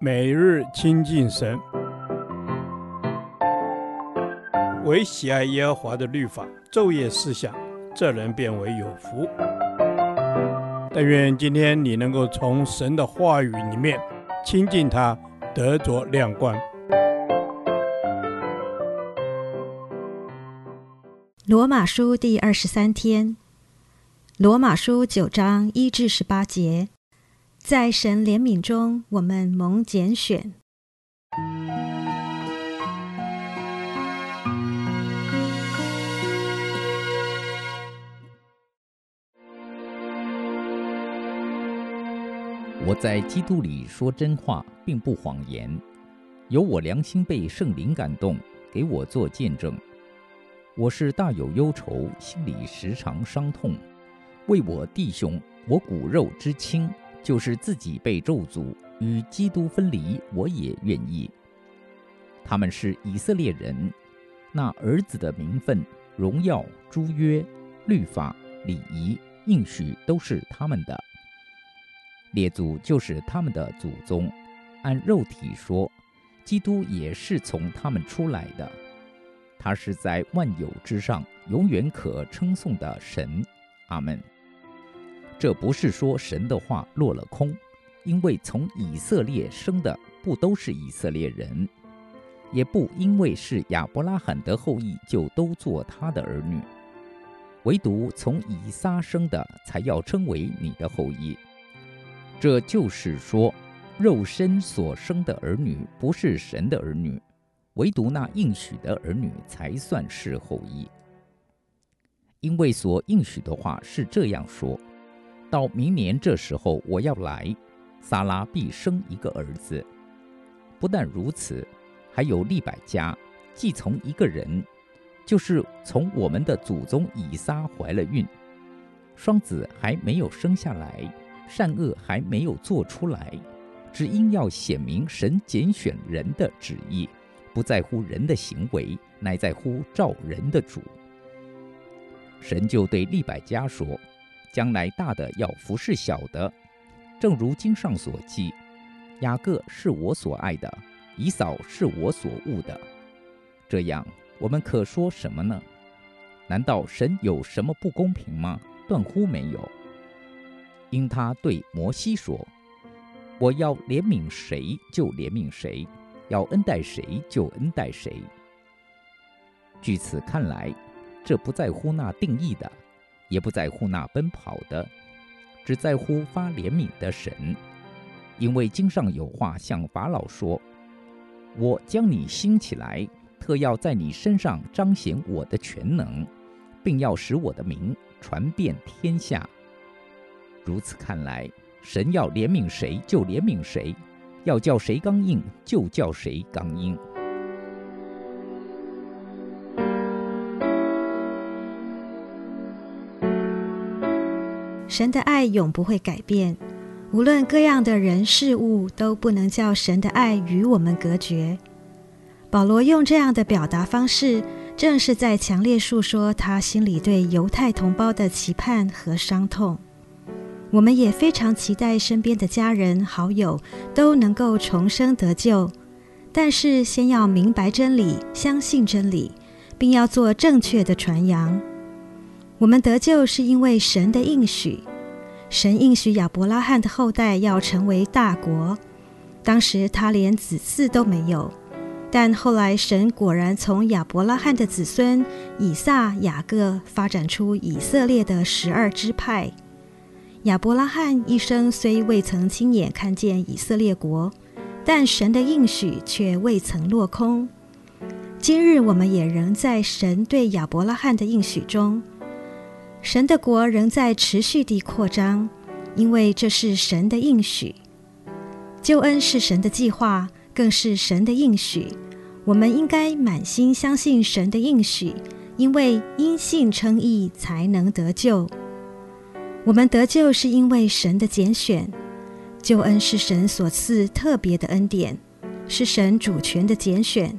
每日亲近神，唯喜爱耶和华的律法，昼夜思想，这人便为有福。但愿今天你能够从神的话语里面亲近他，得着亮光。罗马书第二十三天，罗马书九章一至十八节。在神怜悯中，我们蒙拣选。我在基督里说真话，并不谎言。有我良心被圣灵感动，给我做见证。我是大有忧愁，心里时常伤痛，为我弟兄，我骨肉之亲。就是自己被咒诅，与基督分离，我也愿意。他们是以色列人，那儿子的名分、荣耀、诸约、律法、礼仪、应许都是他们的。列祖就是他们的祖宗，按肉体说，基督也是从他们出来的。他是在万有之上，永远可称颂的神。阿门。这不是说神的话落了空，因为从以色列生的不都是以色列人，也不因为是亚伯拉罕的后裔就都做他的儿女，唯独从以撒生的才要称为你的后裔。这就是说，肉身所生的儿女不是神的儿女，唯独那应许的儿女才算是后裔。因为所应许的话是这样说。到明年这时候，我要来，撒拉必生一个儿子。不但如此，还有利百加，既从一个人，就是从我们的祖宗以撒怀了孕，双子还没有生下来，善恶还没有做出来，只因要显明神拣选人的旨意，不在乎人的行为，乃在乎照人的主。神就对利百加说。将来大的要服侍小的，正如经上所记：雅各是我所爱的，以扫是我所恶的。这样，我们可说什么呢？难道神有什么不公平吗？断乎没有。因他对摩西说：“我要怜悯谁就怜悯谁，要恩待谁就恩待谁。”据此看来，这不在乎那定义的。也不在乎那奔跑的，只在乎发怜悯的神。因为经上有话向法老说：“我将你兴起来，特要在你身上彰显我的全能，并要使我的名传遍天下。”如此看来，神要怜悯谁就怜悯谁，要叫谁刚硬就叫谁刚硬。神的爱永不会改变，无论各样的人事物都不能叫神的爱与我们隔绝。保罗用这样的表达方式，正是在强烈诉说他心里对犹太同胞的期盼和伤痛。我们也非常期待身边的家人好友都能够重生得救，但是先要明白真理，相信真理，并要做正确的传扬。我们得救是因为神的应许，神应许亚伯拉罕的后代要成为大国。当时他连子嗣都没有，但后来神果然从亚伯拉罕的子孙以撒、雅各发展出以色列的十二支派。亚伯拉罕一生虽未曾亲眼看见以色列国，但神的应许却未曾落空。今日我们也仍在神对亚伯拉罕的应许中。神的国仍在持续地扩张，因为这是神的应许。救恩是神的计划，更是神的应许。我们应该满心相信神的应许，因为因信称义才能得救。我们得救是因为神的拣选，救恩是神所赐特别的恩典，是神主权的拣选。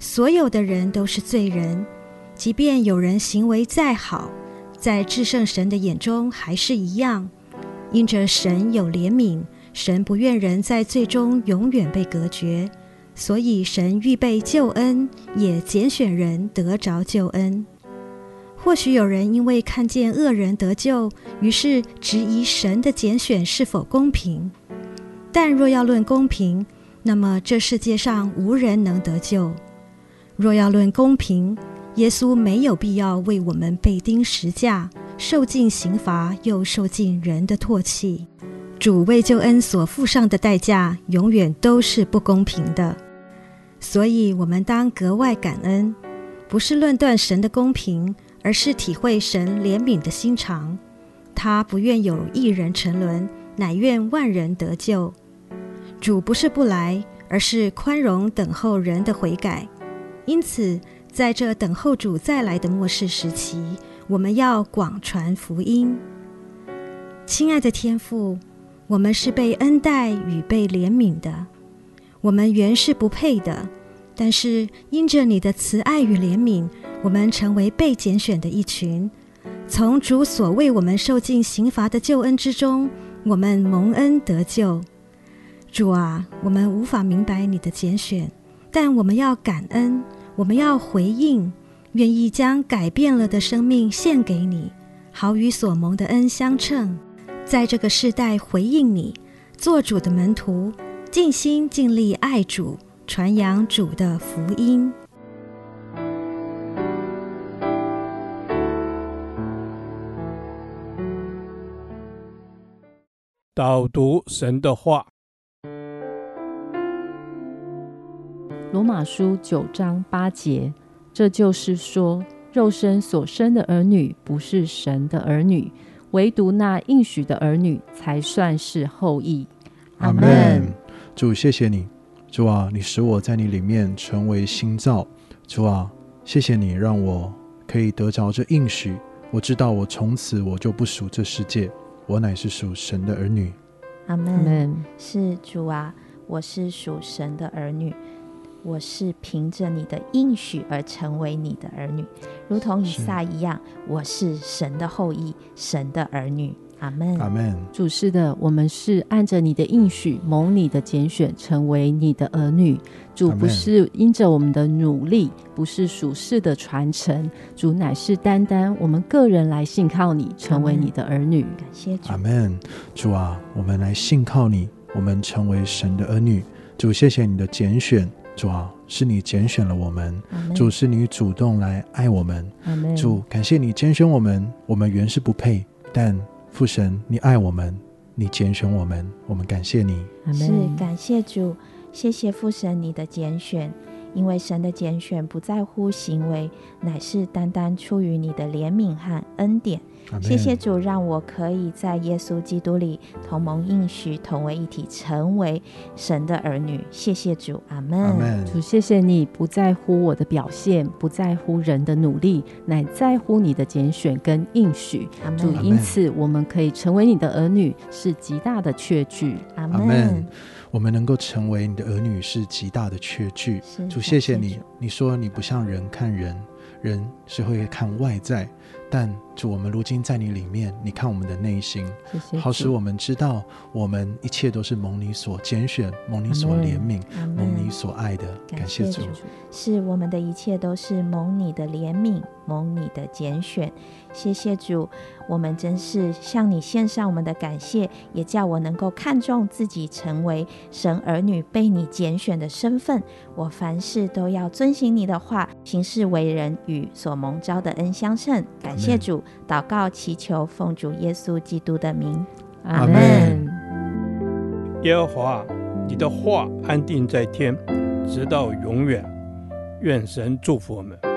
所有的人都是罪人，即便有人行为再好。在至圣神的眼中还是一样，因着神有怜悯，神不愿人在最终永远被隔绝，所以神预备救恩，也拣选人得着救恩。或许有人因为看见恶人得救，于是质疑神的拣选是否公平。但若要论公平，那么这世界上无人能得救。若要论公平，耶稣没有必要为我们被钉十架，受尽刑罚，又受尽人的唾弃。主为救恩所付上的代价，永远都是不公平的。所以，我们当格外感恩，不是论断神的公平。而是体会神怜悯的心肠，他不愿有一人沉沦，乃愿万人得救。主不是不来，而是宽容等候人的悔改。因此，在这等候主再来的末世时期，我们要广传福音。亲爱的天父，我们是被恩待与被怜悯的，我们原是不配的，但是因着你的慈爱与怜悯。我们成为被拣选的一群，从主所为我们受尽刑罚的救恩之中，我们蒙恩得救。主啊，我们无法明白你的拣选，但我们要感恩，我们要回应，愿意将改变了的生命献给你，好与所蒙的恩相称，在这个世代回应你，做主的门徒，尽心尽力爱主，传扬主的福音。导读神的话，罗马书九章八节，这就是说，肉身所生的儿女不是神的儿女，唯独那应许的儿女才算是后裔。阿门。主，谢谢你，主啊，你使我在你里面成为新造。主啊，谢谢你让我可以得着这应许。我知道我从此我就不属这世界。我乃是属神的儿女，阿门。是主啊，我是属神的儿女，我是凭着你的应许而成为你的儿女，如同以撒一样，是我是神的后裔，神的儿女。阿门，阿门。主是的，我们是按着你的应许，蒙你的拣选，成为你的儿女。主不是因着我们的努力，不是属世的传承，主乃是单单我们个人来信靠你，成为你的儿女。感谢主，阿门。主啊，我们来信靠你，我们成为神的儿女。主，谢谢你的拣选。主啊，是你拣选了我们。主，是你主动来爱我们。主，感谢你拣选我们，我们原是不配，但。父神，你爱我们，你拣选我们，我们感谢你。是感谢主，谢谢父神你的拣选，因为神的拣选不在乎行为，乃是单单出于你的怜悯和恩典。谢谢主，让我可以在耶稣基督里同蒙应许，同为一体，成为神的儿女。谢谢主，阿门。主，谢谢你不在乎我的表现，不在乎人的努力，乃在乎你的拣选跟应许。主，因此我们可以成为你的儿女，是极大的确据。阿门。我们能够成为你的儿女，是极大的缺据。主，谢谢你。你说你不像人看人，人是会看外在。但主，我们如今在你里面，你看我们的内心，好使我们知道，我们一切都是蒙你所拣选，蒙你所怜悯，蒙你所爱的。感谢主，是我们的一切都是蒙你的怜悯，蒙你的拣选。谢谢主，我们真是向你献上我们的感谢，也叫我能够看重自己成为神儿女被你拣选的身份。我凡事都要遵行你的话，行事为人与所蒙召的恩相称。感谢主，祷告祈求奉主耶稣基督的名，阿门。耶和华，你的话安定在天，直到永远。愿神祝福我们。